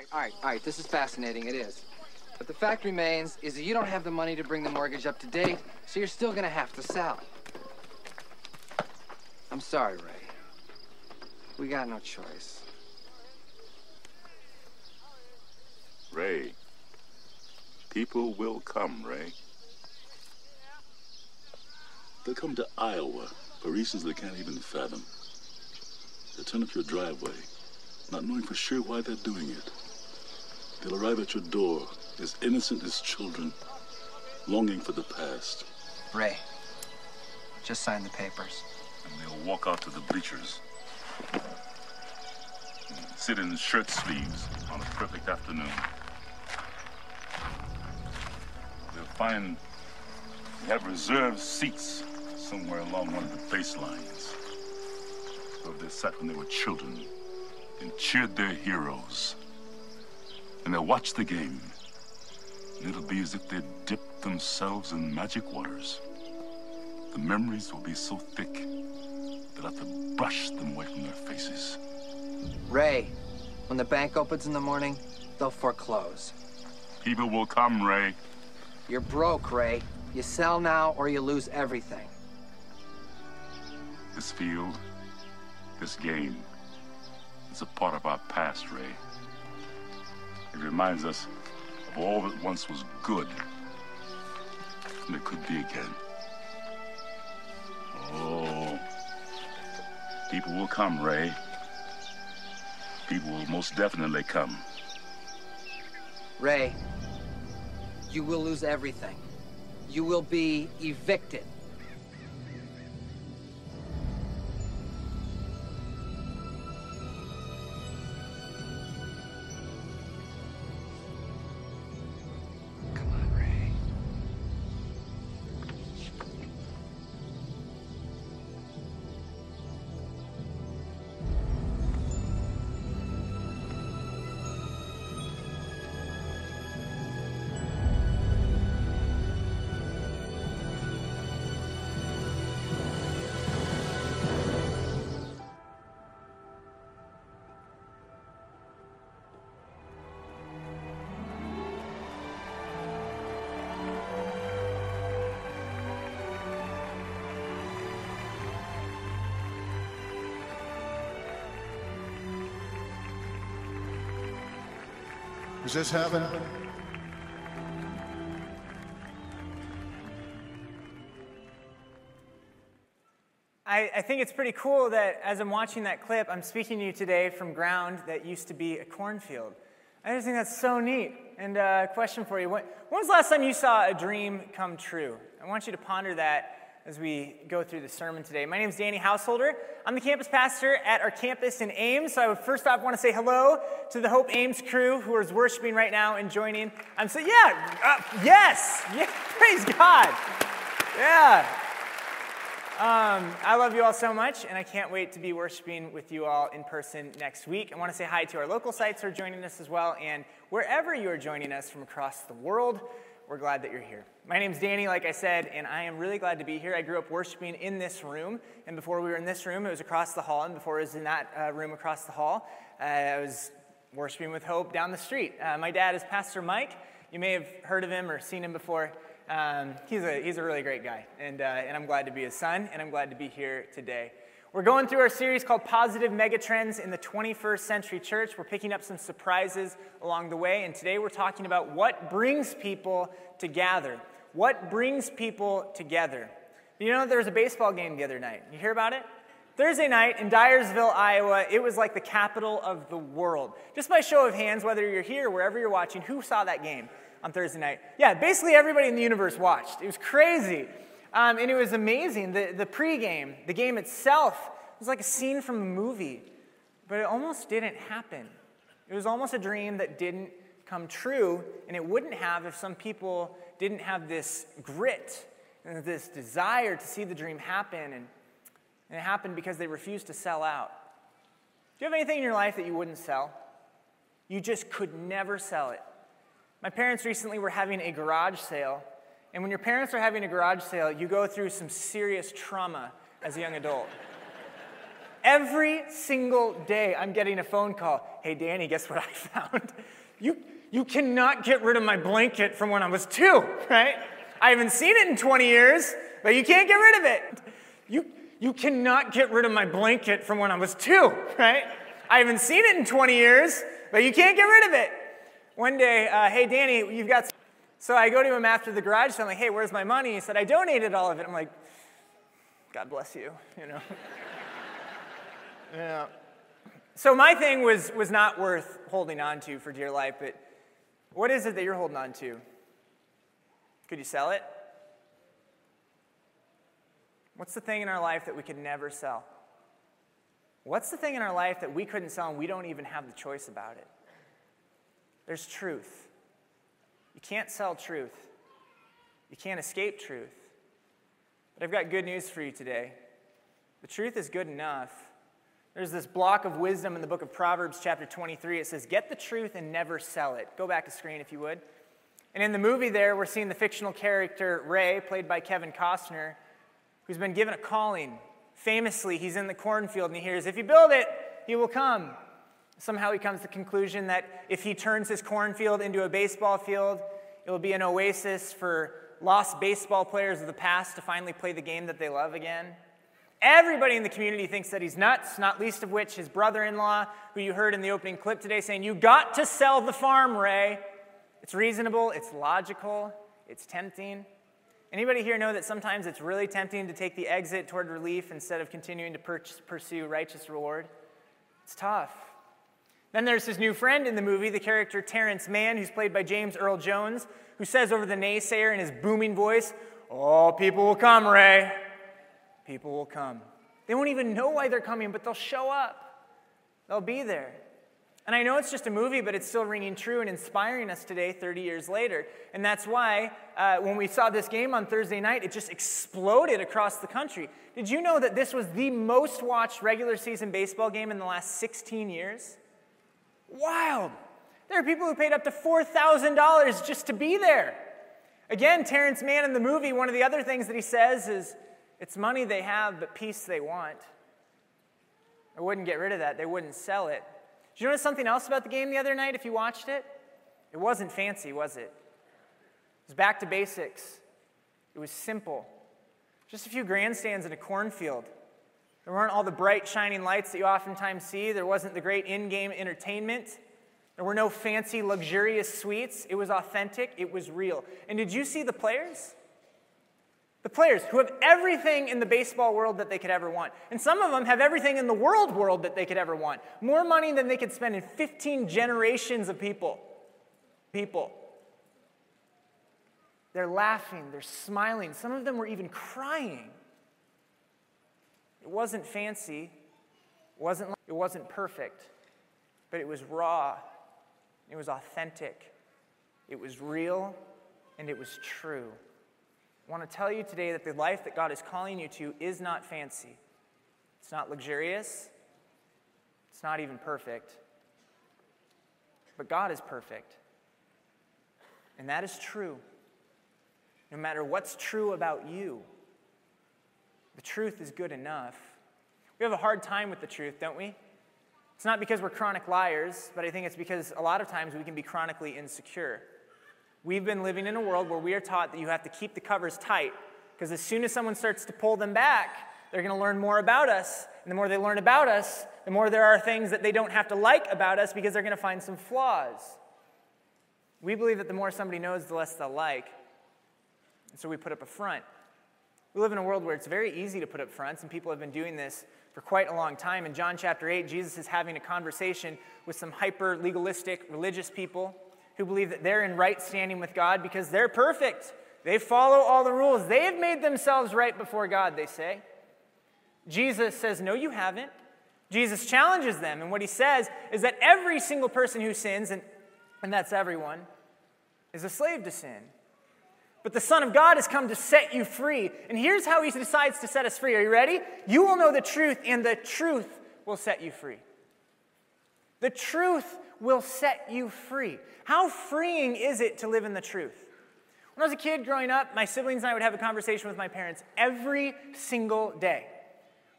right, all right, all right. This is fascinating. It is. But the fact remains is that you don't have the money to bring the mortgage up to date, so you're still gonna have to sell. I'm sorry, Ray. We got no choice. Ray, people will come, Ray. They'll come to Iowa for reasons they can't even fathom. They'll turn up your driveway, not knowing for sure why they're doing it. They'll arrive at your door as innocent as children, longing for the past. Ray, just sign the papers. And they'll walk out to the bleachers. Sit in shirt sleeves on a perfect afternoon. They'll find they have reserved seats somewhere along one of the baselines. Where they sat when they were children and cheered their heroes. And they'll watch the game. And it'll be as if they'd dipped themselves in magic waters. The memories will be so thick, they'll have to brush them away from their faces. Ray, when the bank opens in the morning, they'll foreclose. People will come, Ray. You're broke, Ray. You sell now or you lose everything. This field, this game, is a part of our past, Ray. It reminds us of all that once was good, and it could be again. Oh, people will come, Ray. People will most definitely come. Ray, you will lose everything. You will be evicted. Is this heaven? I, I think it's pretty cool that as I'm watching that clip, I'm speaking to you today from ground that used to be a cornfield. I just think that's so neat. And a uh, question for you when, when was the last time you saw a dream come true? I want you to ponder that as we go through the sermon today. My name is Danny Householder. I'm the campus pastor at our campus in Ames. So I would first off want to say hello to the Hope Ames crew who is worshiping right now and joining. I'm so yeah, uh, yes, yeah, praise God, yeah. Um, I love you all so much, and I can't wait to be worshiping with you all in person next week. I want to say hi to our local sites who are joining us as well, and wherever you are joining us from across the world, we're glad that you're here. My name's Danny, like I said, and I am really glad to be here. I grew up worshiping in this room, and before we were in this room, it was across the hall, and before it was in that uh, room across the hall, uh, I was worshiping with Hope down the street. Uh, my dad is Pastor Mike. You may have heard of him or seen him before. Um, he's, a, he's a really great guy, and, uh, and I'm glad to be his son, and I'm glad to be here today. We're going through our series called Positive Megatrends in the 21st Century Church. We're picking up some surprises along the way, and today we're talking about what brings people together. What brings people together? You know, there was a baseball game the other night. You hear about it? Thursday night in Dyersville, Iowa, it was like the capital of the world. Just by show of hands, whether you're here wherever you're watching, who saw that game? on Thursday night. Yeah, basically everybody in the universe watched. It was crazy. Um, and it was amazing. The, the pregame, the game itself, was like a scene from a movie, but it almost didn't happen. It was almost a dream that didn't come true, and it wouldn't have if some people didn't have this grit and this desire to see the dream happen. And, and it happened because they refused to sell out. Do you have anything in your life that you wouldn't sell? You just could never sell it. My parents recently were having a garage sale, and when your parents are having a garage sale, you go through some serious trauma as a young adult. Every single day, I'm getting a phone call. Hey, Danny, guess what I found? You, you cannot get rid of my blanket from when I was two, right? I haven't seen it in 20 years, but you can't get rid of it. You, you cannot get rid of my blanket from when I was two, right? I haven't seen it in 20 years, but you can't get rid of it. One day, uh, hey, Danny, you've got. So I go to him after the garage sale. I'm like, hey, where's my money? He said, I donated all of it. I'm like, God bless you, you know. yeah. So my thing was, was not worth holding on to for dear life, but what is it that you're holding on to? Could you sell it? What's the thing in our life that we could never sell? What's the thing in our life that we couldn't sell and we don't even have the choice about it? There's truth. You can't sell truth. You can't escape truth. But I've got good news for you today. The truth is good enough. There's this block of wisdom in the book of Proverbs, chapter 23. It says, Get the truth and never sell it. Go back to screen if you would. And in the movie, there, we're seeing the fictional character Ray, played by Kevin Costner, who's been given a calling. Famously, he's in the cornfield and he hears, If you build it, he will come. Somehow he comes to the conclusion that if he turns his cornfield into a baseball field, it will be an oasis for lost baseball players of the past to finally play the game that they love again. Everybody in the community thinks that he's nuts, not least of which his brother in law, who you heard in the opening clip today, saying, You got to sell the farm, Ray. It's reasonable, it's logical, it's tempting. Anybody here know that sometimes it's really tempting to take the exit toward relief instead of continuing to pursue righteous reward? It's tough. Then there's his new friend in the movie, the character Terrence Mann, who's played by James Earl Jones, who says over the naysayer in his booming voice, All people will come, Ray. People will come. They won't even know why they're coming, but they'll show up. They'll be there. And I know it's just a movie, but it's still ringing true and inspiring us today, 30 years later. And that's why uh, when we saw this game on Thursday night, it just exploded across the country. Did you know that this was the most watched regular season baseball game in the last 16 years? Wild. There are people who paid up to $4,000 just to be there. Again, Terrence Mann in the movie, one of the other things that he says is, it's money they have, but peace they want. They wouldn't get rid of that, they wouldn't sell it. Did you notice something else about the game the other night if you watched it? It wasn't fancy, was it? It was back to basics. It was simple. Just a few grandstands in a cornfield. There weren't all the bright, shining lights that you oftentimes see. There wasn't the great in game entertainment. There were no fancy, luxurious suites. It was authentic, it was real. And did you see the players? The players who have everything in the baseball world that they could ever want. And some of them have everything in the world world that they could ever want. More money than they could spend in 15 generations of people. People. They're laughing, they're smiling. Some of them were even crying. It wasn't fancy, it wasn't, it wasn't perfect, but it was raw, it was authentic, it was real, and it was true. I want to tell you today that the life that God is calling you to is not fancy. It's not luxurious. It's not even perfect. But God is perfect. And that is true. No matter what's true about you, the truth is good enough. We have a hard time with the truth, don't we? It's not because we're chronic liars, but I think it's because a lot of times we can be chronically insecure. We've been living in a world where we are taught that you have to keep the covers tight because as soon as someone starts to pull them back, they're going to learn more about us. And the more they learn about us, the more there are things that they don't have to like about us because they're going to find some flaws. We believe that the more somebody knows, the less they'll like. And so we put up a front. We live in a world where it's very easy to put up fronts, and people have been doing this for quite a long time. In John chapter 8, Jesus is having a conversation with some hyper legalistic religious people who believe that they're in right standing with God because they're perfect. They follow all the rules. They have made themselves right before God, they say. Jesus says, No, you haven't. Jesus challenges them, and what he says is that every single person who sins, and, and that's everyone, is a slave to sin. But the Son of God has come to set you free. And here's how he decides to set us free. Are you ready? You will know the truth, and the truth will set you free. The truth will set you free. How freeing is it to live in the truth? When I was a kid growing up, my siblings and I would have a conversation with my parents every single day.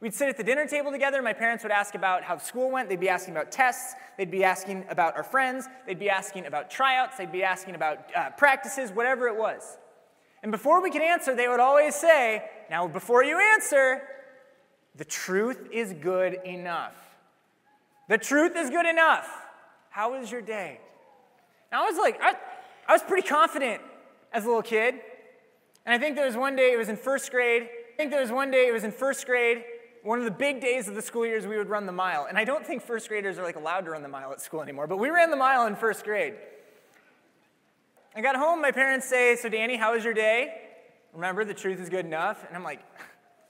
We'd sit at the dinner table together. My parents would ask about how school went. They'd be asking about tests. They'd be asking about our friends. They'd be asking about tryouts. They'd be asking about uh, practices, whatever it was. And before we could answer, they would always say, Now, before you answer, the truth is good enough. The truth is good enough. How was your day? Now, I was like, I, I was pretty confident as a little kid. And I think there was one day, it was in first grade. I think there was one day, it was in first grade. One of the big days of the school years, we would run the mile. And I don't think first graders are like allowed to run the mile at school anymore, but we ran the mile in first grade. I got home, my parents say, So, Danny, how was your day? Remember, the truth is good enough. And I'm like,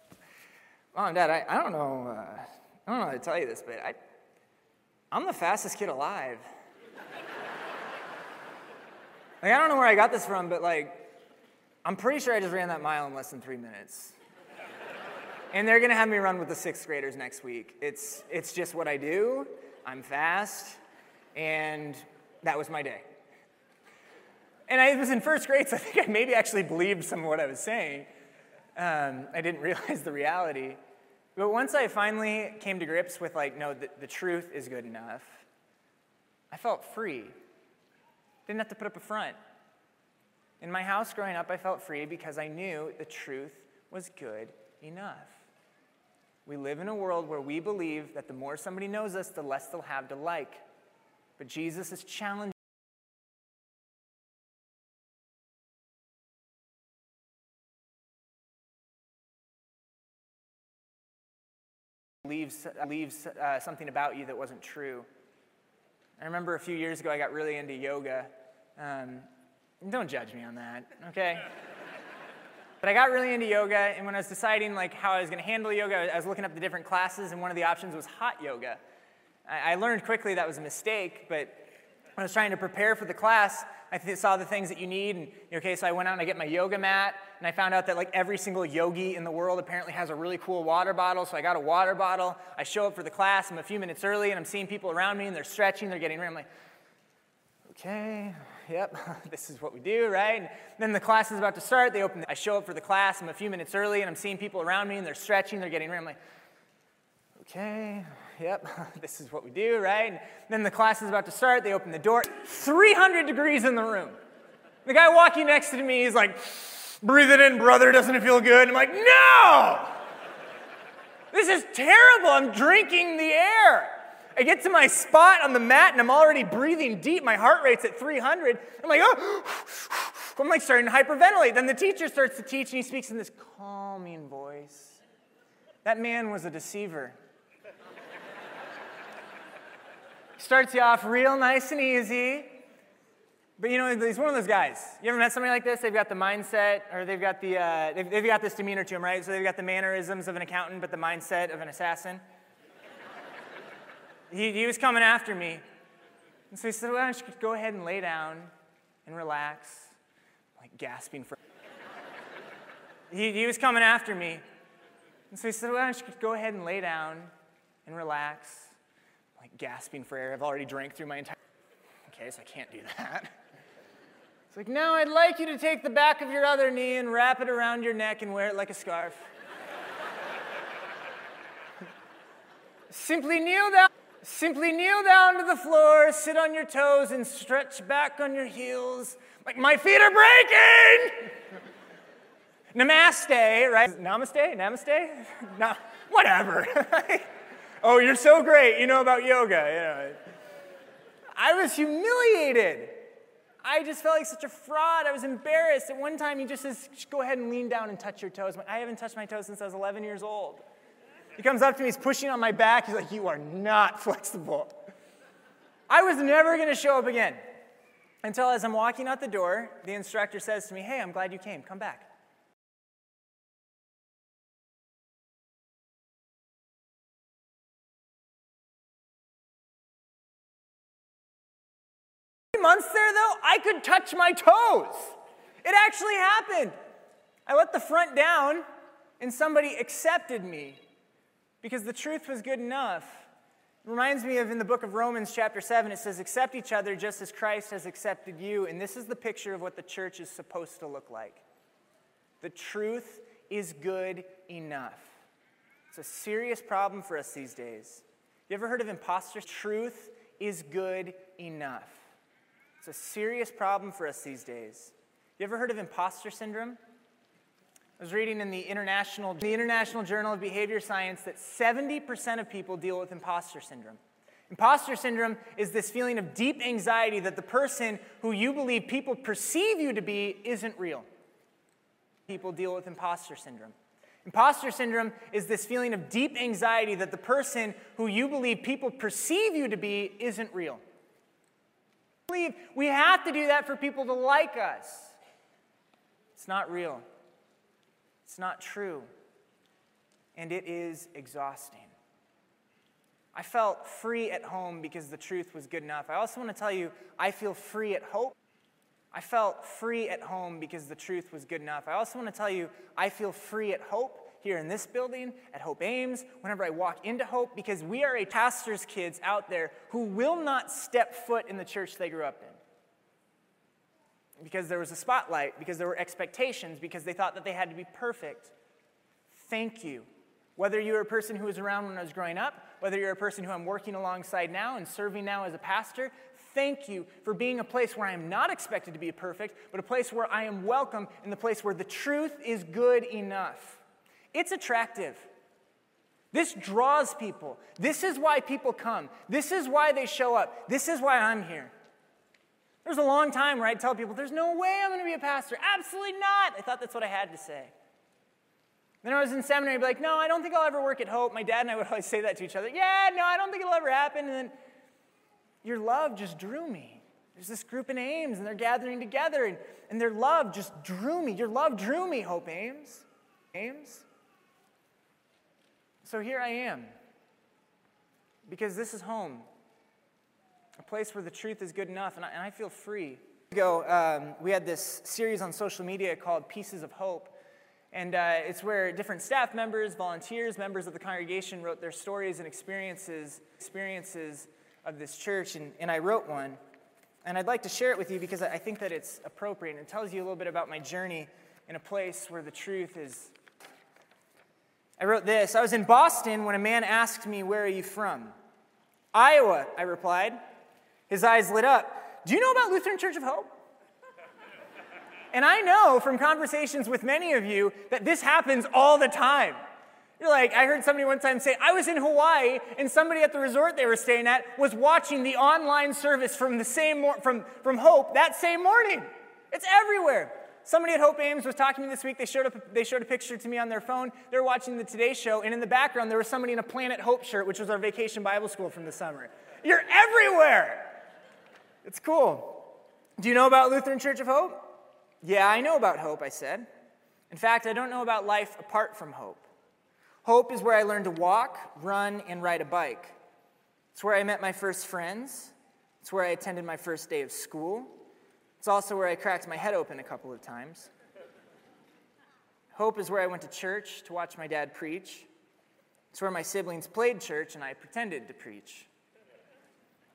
Mom Dad, I, I don't know. Uh, I don't know how to tell you this, but I, I'm the fastest kid alive. like, I don't know where I got this from, but like, I'm pretty sure I just ran that mile in less than three minutes. and they're gonna have me run with the sixth graders next week. It's, it's just what I do. I'm fast, and that was my day. And I was in first grade, so I think I maybe actually believed some of what I was saying. Um, I didn't realize the reality. But once I finally came to grips with, like, no, the, the truth is good enough, I felt free. Didn't have to put up a front. In my house growing up, I felt free because I knew the truth was good enough. We live in a world where we believe that the more somebody knows us, the less they'll have to like. But Jesus is challenging. Leaves, leaves uh, something about you that wasn't true. I remember a few years ago I got really into yoga. Um, don't judge me on that, okay? but I got really into yoga, and when I was deciding like how I was going to handle yoga, I was looking up the different classes, and one of the options was hot yoga. I, I learned quickly that was a mistake, but when I was trying to prepare for the class, I saw the things that you need. And okay, so I went out and I get my yoga mat, and I found out that like every single yogi in the world apparently has a really cool water bottle. So I got a water bottle. I show up for the class. I'm a few minutes early, and I'm seeing people around me, and they're stretching, they're getting ready. I'm like, okay, yep, this is what we do, right? And then the class is about to start. They open. The, I show up for the class. I'm a few minutes early, and I'm seeing people around me, and they're stretching, they're getting ready. I'm like, okay, yep, this is what we do, right? And then the class is about to start. They open the door. 300 degrees in the room. The guy walking next to me is like, breathe it in, brother. Doesn't it feel good? I'm like, no! This is terrible. I'm drinking the air. I get to my spot on the mat and I'm already breathing deep. My heart rate's at 300. I'm like, oh, I'm like starting to hyperventilate. Then the teacher starts to teach and he speaks in this calming voice. That man was a deceiver. Starts you off real nice and easy. But you know, he's one of those guys. You ever met somebody like this? They've got the mindset, or they've got the, uh, they've, they've got this demeanor to them, right? So they've got the mannerisms of an accountant, but the mindset of an assassin. he, he was coming after me. And so he said, don't you go ahead and lay down and relax? Like gasping for. he, he was coming after me. And so he said, don't you go ahead and lay down and relax? Like gasping for air. I've already drank through my entire. Okay, so I can't do that. It's like, now I'd like you to take the back of your other knee and wrap it around your neck and wear it like a scarf. Simply kneel down. Simply kneel down to the floor, sit on your toes, and stretch back on your heels. Like, my feet are breaking! Namaste, right? Namaste? Namaste? no, whatever. Oh, you're so great. You know about yoga. You know. I was humiliated. I just felt like such a fraud. I was embarrassed. At one time, he just says, Go ahead and lean down and touch your toes. I haven't touched my toes since I was 11 years old. He comes up to me, he's pushing on my back. He's like, You are not flexible. I was never going to show up again until, as I'm walking out the door, the instructor says to me, Hey, I'm glad you came. Come back. Months there, though, I could touch my toes. It actually happened. I let the front down, and somebody accepted me because the truth was good enough. It reminds me of in the book of Romans, chapter 7, it says, Accept each other just as Christ has accepted you. And this is the picture of what the church is supposed to look like. The truth is good enough. It's a serious problem for us these days. You ever heard of imposter? Truth is good enough. It's a serious problem for us these days. You ever heard of imposter syndrome? I was reading in the International, the International Journal of Behavior Science that 70% of people deal with imposter syndrome. Imposter syndrome is this feeling of deep anxiety that the person who you believe people perceive you to be isn't real. People deal with imposter syndrome. Imposter syndrome is this feeling of deep anxiety that the person who you believe people perceive you to be isn't real. We have to do that for people to like us. It's not real. It's not true. And it is exhausting. I felt free at home because the truth was good enough. I also want to tell you, I feel free at hope. I felt free at home because the truth was good enough. I also want to tell you, I feel free at hope here in this building, at Hope Ames, whenever I walk into Hope, because we are a pastor's kids out there who will not step foot in the church they grew up in because there was a spotlight, because there were expectations, because they thought that they had to be perfect. Thank you. Whether you're a person who was around when I was growing up, whether you're a person who I'm working alongside now and serving now as a pastor, thank you for being a place where I am not expected to be perfect, but a place where I am welcome and the place where the truth is good enough. It's attractive. This draws people. This is why people come. This is why they show up. This is why I'm here. There's a long time where I'd tell people, there's no way I'm going to be a pastor. Absolutely not. I thought that's what I had to say. Then I was in seminary, I'd be like, no, I don't think I'll ever work at Hope. My dad and I would always say that to each other. Yeah, no, I don't think it'll ever happen. And then your love just drew me. There's this group in Ames, and they're gathering together, and, and their love just drew me. Your love drew me, Hope Ames. Ames. So here I am, because this is home a place where the truth is good enough, and I, and I feel free. Ago, um, we had this series on social media called Pieces of Hope, and uh, it's where different staff members, volunteers, members of the congregation wrote their stories and experiences, experiences of this church, and, and I wrote one. And I'd like to share it with you because I think that it's appropriate and it tells you a little bit about my journey in a place where the truth is. I wrote this I was in Boston when a man asked me, Where are you from? Iowa, I replied. His eyes lit up. Do you know about Lutheran Church of Hope? And I know from conversations with many of you that this happens all the time. You're like, I heard somebody one time say, I was in Hawaii and somebody at the resort they were staying at was watching the online service from the same mor- from, from Hope that same morning. It's everywhere. Somebody at Hope Ames was talking to me this week. They showed, up, they showed a picture to me on their phone. They were watching the Today Show, and in the background, there was somebody in a Planet Hope shirt, which was our vacation Bible school from the summer. You're everywhere. It's cool. Do you know about Lutheran Church of Hope? Yeah, I know about hope, I said. In fact, I don't know about life apart from hope. Hope is where I learned to walk, run, and ride a bike. It's where I met my first friends. It's where I attended my first day of school. It's also where I cracked my head open a couple of times. Hope is where I went to church to watch my dad preach. It's where my siblings played church and I pretended to preach.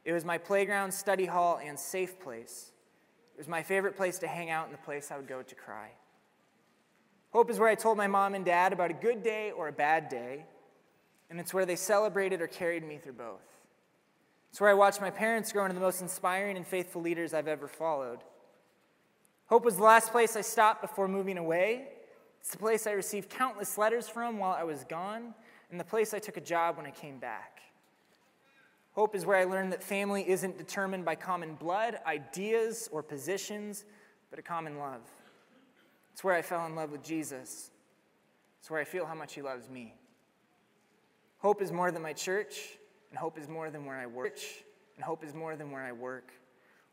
It was my playground, study hall, and safe place. It was my favorite place to hang out and the place I would go to cry. Hope is where I told my mom and dad about a good day or a bad day, and it's where they celebrated or carried me through both. It's where I watched my parents grow into the most inspiring and faithful leaders I've ever followed. Hope was the last place I stopped before moving away. It's the place I received countless letters from while I was gone, and the place I took a job when I came back. Hope is where I learned that family isn't determined by common blood, ideas, or positions, but a common love. It's where I fell in love with Jesus. It's where I feel how much He loves me. Hope is more than my church, and hope is more than where I work, and hope is more than where I work.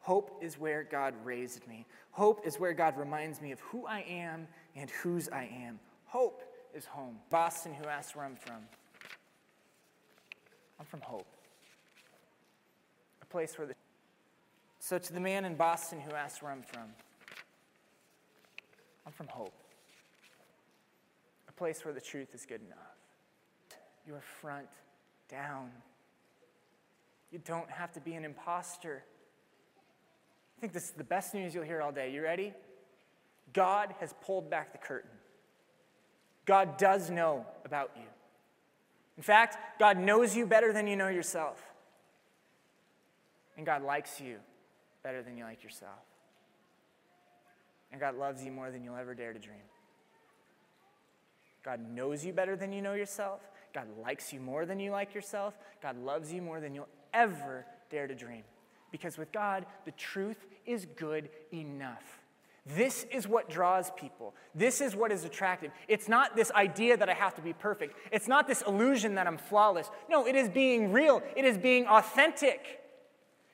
Hope is where God raised me. Hope is where God reminds me of who I am and whose I am. Hope is home. Boston, who asked where I'm from. I'm from Hope a place where the. So, to the man in Boston who asked where I'm from, I'm from Hope, a place where the truth is good enough. Your front down. You don't have to be an imposter. I think this is the best news you'll hear all day. You ready? God has pulled back the curtain. God does know about you. In fact, God knows you better than you know yourself. And God likes you better than you like yourself. And God loves you more than you'll ever dare to dream. God knows you better than you know yourself. God likes you more than you like yourself. God loves you more than you'll ever dare to dream. Because with God, the truth is good enough. This is what draws people. This is what is attractive. It's not this idea that I have to be perfect. It's not this illusion that I'm flawless. No, it is being real. It is being authentic.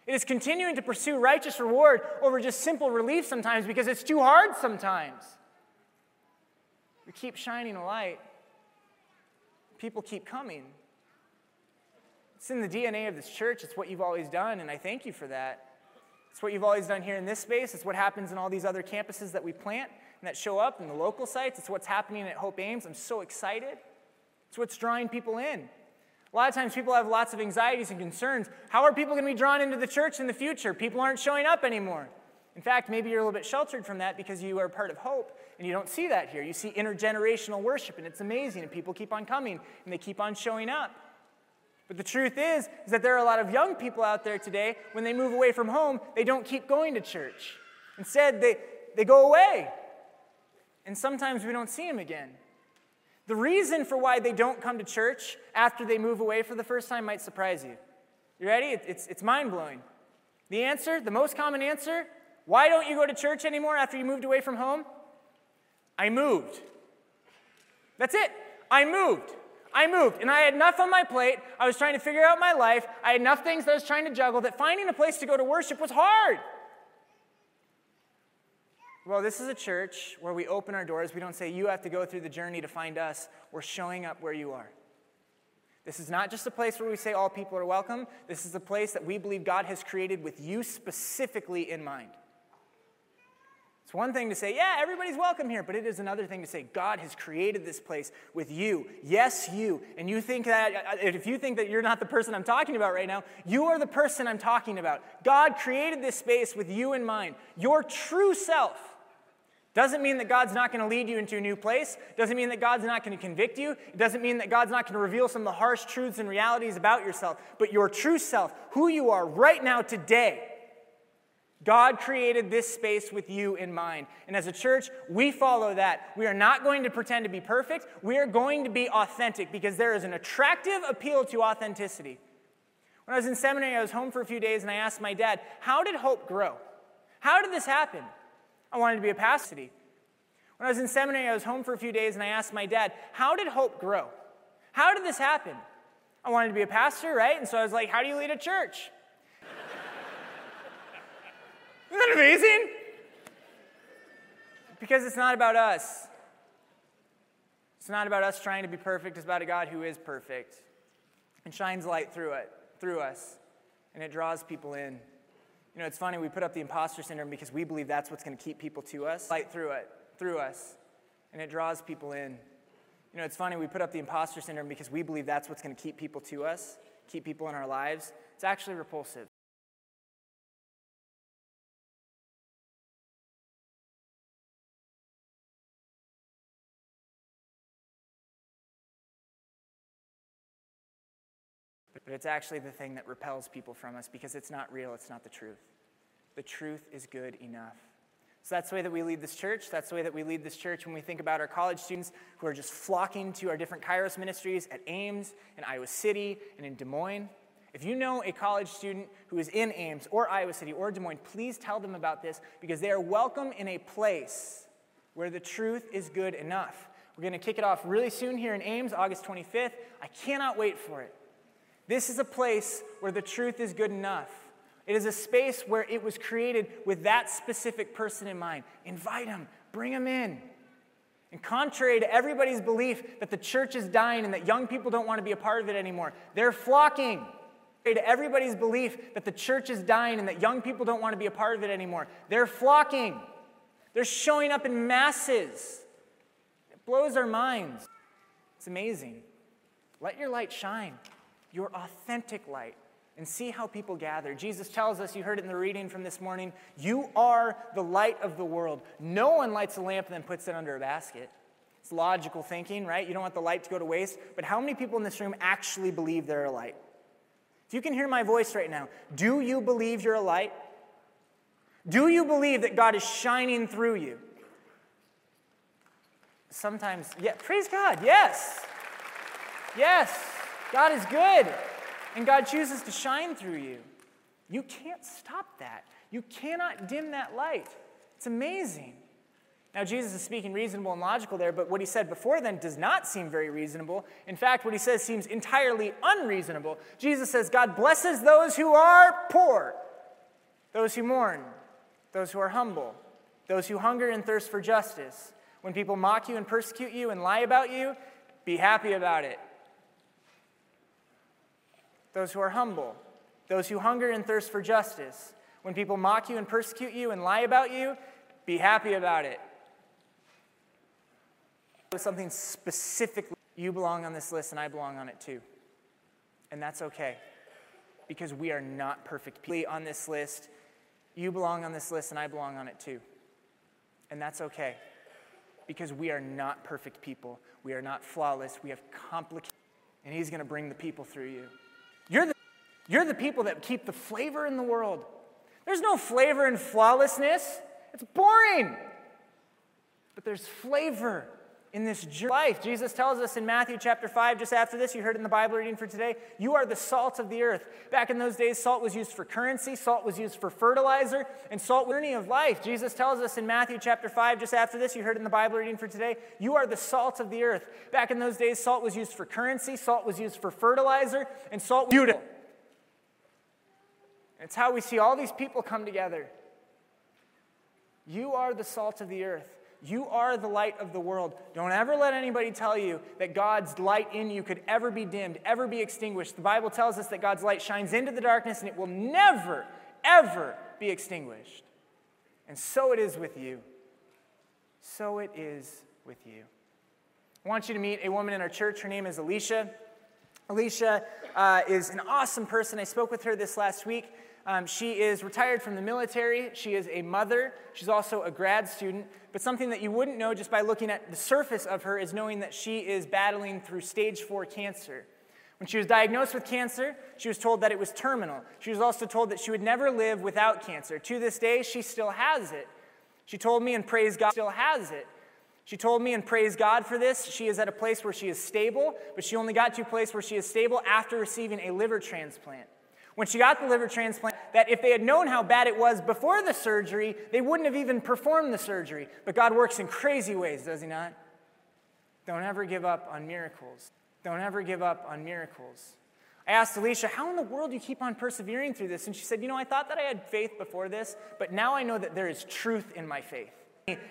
It is continuing to pursue righteous reward over just simple relief sometimes because it's too hard sometimes. We keep shining a light, people keep coming. It's in the DNA of this church. It's what you've always done, and I thank you for that. It's what you've always done here in this space. It's what happens in all these other campuses that we plant and that show up in the local sites. It's what's happening at Hope Ames. I'm so excited. It's what's drawing people in. A lot of times people have lots of anxieties and concerns. How are people going to be drawn into the church in the future? People aren't showing up anymore. In fact, maybe you're a little bit sheltered from that because you are part of hope and you don't see that here. You see intergenerational worship and it's amazing and people keep on coming and they keep on showing up. But the truth is, is that there are a lot of young people out there today, when they move away from home, they don't keep going to church. Instead, they, they go away. And sometimes we don't see them again. The reason for why they don't come to church after they move away for the first time might surprise you. You ready? It's, it's mind blowing. The answer, the most common answer, why don't you go to church anymore after you moved away from home? I moved. That's it. I moved. I moved, and I had enough on my plate. I was trying to figure out my life. I had enough things that I was trying to juggle that finding a place to go to worship was hard. Well, this is a church where we open our doors. We don't say, you have to go through the journey to find us. We're showing up where you are. This is not just a place where we say all people are welcome. This is a place that we believe God has created with you specifically in mind. It's one thing to say, yeah, everybody's welcome here, but it is another thing to say, God has created this place with you. Yes, you. And you think that, uh, if you think that you're not the person I'm talking about right now, you are the person I'm talking about. God created this space with you in mind, your true self. Doesn't mean that God's not going to lead you into a new place. Doesn't mean that God's not going to convict you. It doesn't mean that God's not going to reveal some of the harsh truths and realities about yourself. But your true self, who you are right now, today, God created this space with you in mind. And as a church, we follow that. We are not going to pretend to be perfect. We are going to be authentic because there is an attractive appeal to authenticity. When I was in seminary, I was home for a few days and I asked my dad, How did hope grow? How did this happen? I wanted to be a pastor. When I was in seminary, I was home for a few days and I asked my dad, How did hope grow? How did this happen? I wanted to be a pastor, right? And so I was like, How do you lead a church? Isn't that amazing? Because it's not about us. It's not about us trying to be perfect. It's about a God who is perfect and shines light through it, through us, and it draws people in. You know, it's funny, we put up the imposter syndrome because we believe that's what's going to keep people to us. Light through it, through us, and it draws people in. You know, it's funny, we put up the imposter syndrome because we believe that's what's going to keep people to us, keep people in our lives. It's actually repulsive. But it's actually the thing that repels people from us because it's not real, it's not the truth. The truth is good enough. So that's the way that we lead this church. That's the way that we lead this church when we think about our college students who are just flocking to our different Kairos ministries at Ames, in Iowa City, and in Des Moines. If you know a college student who is in Ames or Iowa City or Des Moines, please tell them about this because they are welcome in a place where the truth is good enough. We're going to kick it off really soon here in Ames, August 25th. I cannot wait for it. This is a place where the truth is good enough. It is a space where it was created with that specific person in mind. Invite them, bring them in. And contrary to everybody's belief that the church is dying and that young people don't want to be a part of it anymore, they're flocking. Contrary To everybody's belief that the church is dying and that young people don't want to be a part of it anymore, they're flocking. They're showing up in masses. It blows our minds. It's amazing. Let your light shine your authentic light and see how people gather. Jesus tells us, you heard it in the reading from this morning, you are the light of the world. No one lights a lamp and then puts it under a basket. It's logical thinking, right? You don't want the light to go to waste. But how many people in this room actually believe they're a light? If you can hear my voice right now, do you believe you're a light? Do you believe that God is shining through you? Sometimes, yeah, praise God, yes. Yes, God is good, and God chooses to shine through you. You can't stop that. You cannot dim that light. It's amazing. Now, Jesus is speaking reasonable and logical there, but what he said before then does not seem very reasonable. In fact, what he says seems entirely unreasonable. Jesus says, God blesses those who are poor, those who mourn, those who are humble, those who hunger and thirst for justice. When people mock you and persecute you and lie about you, be happy about it. Those who are humble, those who hunger and thirst for justice. When people mock you and persecute you and lie about you, be happy about it. With Something specifically, you belong on this list and I belong on it too. And that's okay because we are not perfect people on this list. You belong on this list and I belong on it too. And that's okay because we are not perfect people. We are not flawless. We have complicated, and He's going to bring the people through you. You're the, you're the people that keep the flavor in the world. There's no flavor in flawlessness, it's boring. But there's flavor in this life. Jesus tells us in Matthew chapter 5, just after this, you heard in the Bible reading for today, you are the salt of the earth. Back in those days, salt was used for currency, salt was used for fertilizer, and salt was journey of life. Jesus tells us in Matthew chapter 5, just after this, you heard in the Bible reading for today, you are the salt of the earth. Back in those days, salt was used for currency, salt was used for fertilizer, and salt was beautiful. It's how we see all these people come together. You are the salt of the earth. You are the light of the world. Don't ever let anybody tell you that God's light in you could ever be dimmed, ever be extinguished. The Bible tells us that God's light shines into the darkness and it will never, ever be extinguished. And so it is with you. So it is with you. I want you to meet a woman in our church. Her name is Alicia. Alicia uh, is an awesome person. I spoke with her this last week. Um, she is retired from the military. She is a mother. She's also a grad student. But something that you wouldn't know just by looking at the surface of her is knowing that she is battling through stage four cancer. When she was diagnosed with cancer, she was told that it was terminal. She was also told that she would never live without cancer. To this day, she still has it. She told me, and praise God, still has it. She told me, and praise God for this, she is at a place where she is stable, but she only got to a place where she is stable after receiving a liver transplant when she got the liver transplant that if they had known how bad it was before the surgery, they wouldn't have even performed the surgery. But God works in crazy ways, does He not? Don't ever give up on miracles. Don't ever give up on miracles. I asked Alicia, how in the world do you keep on persevering through this? And she said, You know, I thought that I had faith before this, but now I know that there is truth in my faith.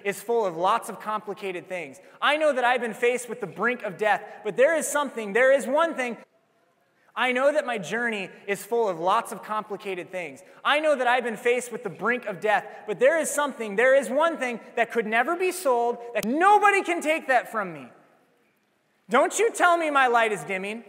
Is full of lots of complicated things. I know that I've been faced with the brink of death, but there is something, there is one thing I know that my journey is full of lots of complicated things. I know that I've been faced with the brink of death, but there is something, there is one thing that could never be sold, that nobody can take that from me. Don't you tell me my light is dimming.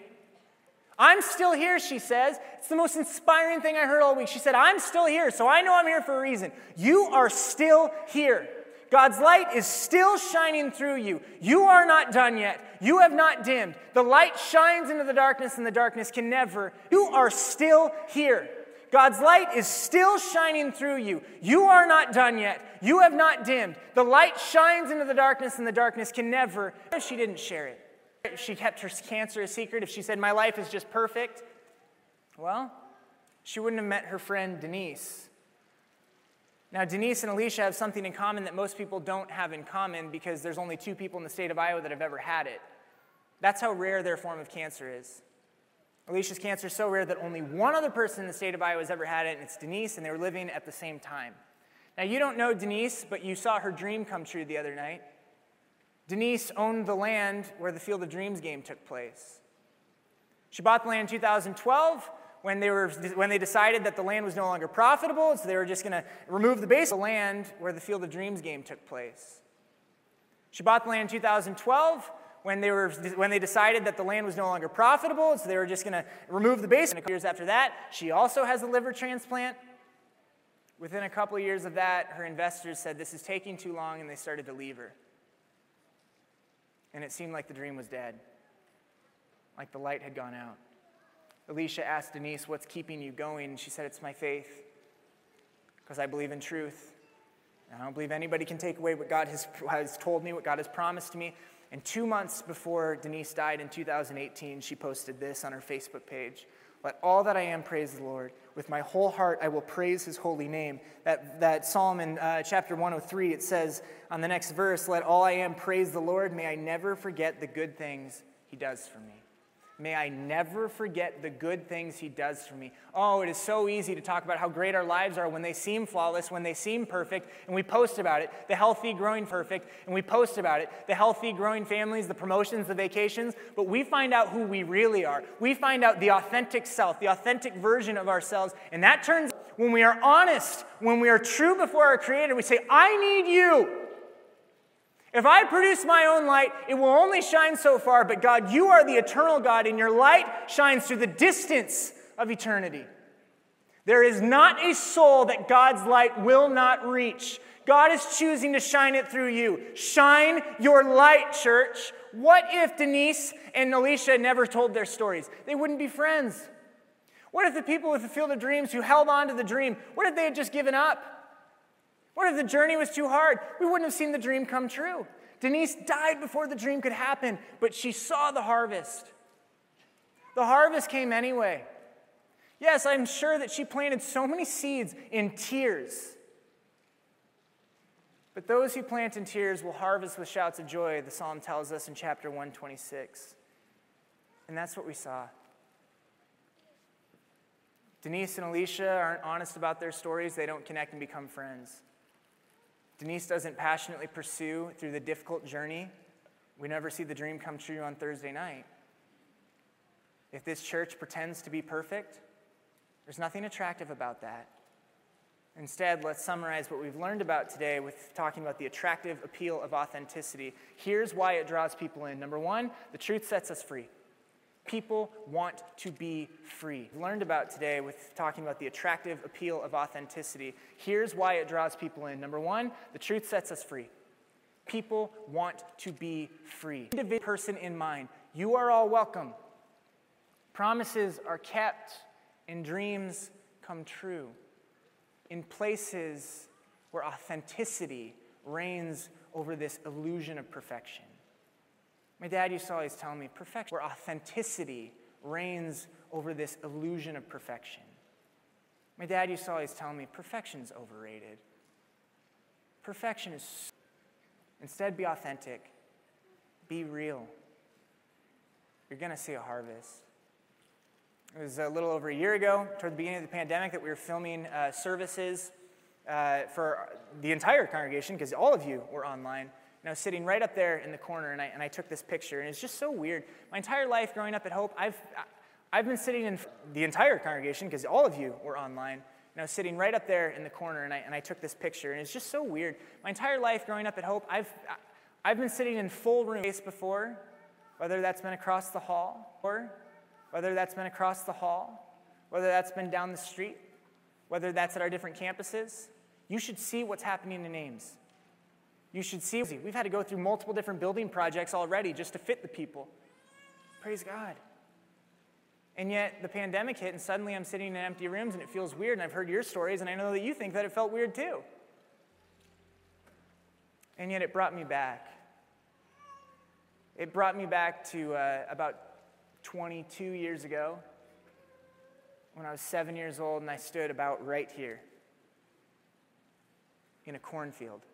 I'm still here, she says. It's the most inspiring thing I heard all week. She said, I'm still here, so I know I'm here for a reason. You are still here. God's light is still shining through you. You are not done yet. You have not dimmed. The light shines into the darkness, and the darkness can never. You are still here. God's light is still shining through you. You are not done yet. You have not dimmed. The light shines into the darkness, and the darkness can never. If she didn't share it, if she kept her cancer a secret, if she said, My life is just perfect, well, she wouldn't have met her friend Denise now, Denise and Alicia have something in common that most people don't have in common because there's only two people in the state of Iowa that have ever had it. That's how rare their form of cancer is. Alicia's cancer is so rare that only one other person in the state of Iowa has ever had it, and it's Denise, and they were living at the same time. Now, you don't know Denise, but you saw her dream come true the other night. Denise owned the land where the Field of Dreams game took place. She bought the land in 2012 when they, were, when they decided that the land was no longer profitable, so they were just going to remove the base of the land where the Field of Dreams game took place. She bought the land in 2012 when they, were, when they decided that the land was no longer profitable, so they were just going to remove the base. And a couple years after that, she also has a liver transplant. Within a couple years of that, her investors said this is taking too long, and they started to leave her. and it seemed like the dream was dead, like the light had gone out. Alicia asked Denise, What's keeping you going? she said, It's my faith, because I believe in truth. I don't believe anybody can take away what God has, has told me, what God has promised me. And two months before Denise died in 2018, she posted this on her Facebook page. Let all that I am praise the Lord. With my whole heart, I will praise his holy name. That, that Psalm in uh, chapter 103, it says on the next verse, Let all I am praise the Lord. May I never forget the good things he does for me. May I never forget the good things He does for me. Oh, it is so easy to talk about how great our lives are when they seem flawless, when they seem perfect, and we post about it. The healthy, growing perfect, and we post about it. The healthy, growing families, the promotions, the vacations. But we find out who we really are. We find out the authentic self, the authentic version of ourselves. And that turns when we are honest, when we are true before our Creator, we say, I need you. If I produce my own light, it will only shine so far, but God, you are the eternal God, and your light shines through the distance of eternity. There is not a soul that God's light will not reach. God is choosing to shine it through you. Shine your light, church. What if Denise and Alicia never told their stories? They wouldn't be friends. What if the people with the Field of Dreams who held on to the dream, what if they had just given up? What if the journey was too hard? We wouldn't have seen the dream come true. Denise died before the dream could happen, but she saw the harvest. The harvest came anyway. Yes, I'm sure that she planted so many seeds in tears. But those who plant in tears will harvest with shouts of joy, the psalm tells us in chapter 126. And that's what we saw. Denise and Alicia aren't honest about their stories, they don't connect and become friends. Denise doesn't passionately pursue through the difficult journey. We never see the dream come true on Thursday night. If this church pretends to be perfect, there's nothing attractive about that. Instead, let's summarize what we've learned about today with talking about the attractive appeal of authenticity. Here's why it draws people in. Number one, the truth sets us free. People want to be free. Learned about today with talking about the attractive appeal of authenticity. Here's why it draws people in. Number one, the truth sets us free. People want to be free. Individual person in mind. You are all welcome. Promises are kept and dreams come true. In places where authenticity reigns over this illusion of perfection. My dad used to always tell me perfection, where authenticity reigns over this illusion of perfection. My dad used to always tell me perfection's overrated. Perfection is. Instead, be authentic, be real. You're going to see a harvest. It was a little over a year ago, toward the beginning of the pandemic, that we were filming uh, services uh, for the entire congregation because all of you were online. And I was sitting right up there in the corner, and I, and I took this picture. And it's just so weird. My entire life growing up at Hope, I've, I've been sitting in the entire congregation, because all of you were online. And I was sitting right up there in the corner, and I, and I took this picture. And it's just so weird. My entire life growing up at Hope, I've, I've been sitting in full room space before, whether that's been across the hall, or whether that's been across the hall, whether that's been down the street, whether that's at our different campuses. You should see what's happening in Ames. You should see, we've had to go through multiple different building projects already just to fit the people. Praise God. And yet the pandemic hit, and suddenly I'm sitting in empty rooms, and it feels weird. And I've heard your stories, and I know that you think that it felt weird too. And yet it brought me back. It brought me back to uh, about 22 years ago when I was seven years old, and I stood about right here in a cornfield.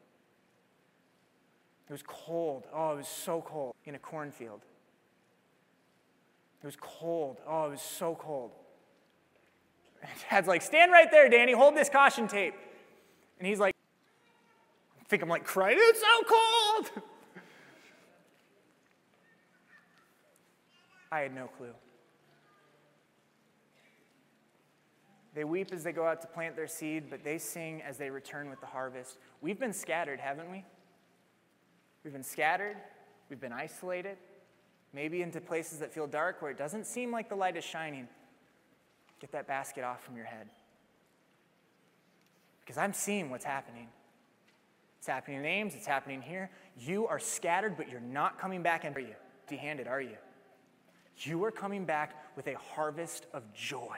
It was cold. Oh, it was so cold in a cornfield. It was cold. Oh, it was so cold. Dad's like, stand right there, Danny, hold this caution tape. And he's like, I think I'm like crying, it's so cold. I had no clue. They weep as they go out to plant their seed, but they sing as they return with the harvest. We've been scattered, haven't we? We've been scattered, we've been isolated, maybe into places that feel dark where it doesn't seem like the light is shining. Get that basket off from your head. Because I'm seeing what's happening. It's happening in Ames, it's happening here. You are scattered, but you're not coming back and are you? Empty handed, are you? You are coming back with a harvest of joy.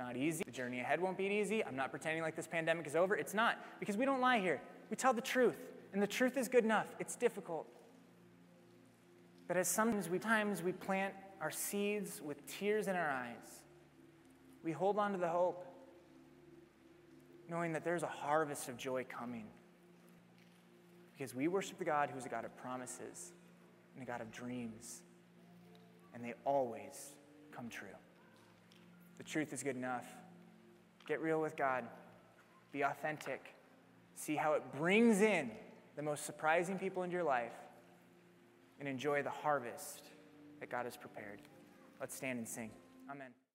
Not easy. The journey ahead won't be easy. I'm not pretending like this pandemic is over. It's not, because we don't lie here. We tell the truth, and the truth is good enough. It's difficult. But as sometimes we times we plant our seeds with tears in our eyes, we hold on to the hope, knowing that there's a harvest of joy coming. Because we worship the God who's a God of promises and a God of dreams, and they always come true. The truth is good enough. Get real with God, be authentic, see how it brings in the most surprising people into your life, and enjoy the harvest that God has prepared. Let's stand and sing. Amen.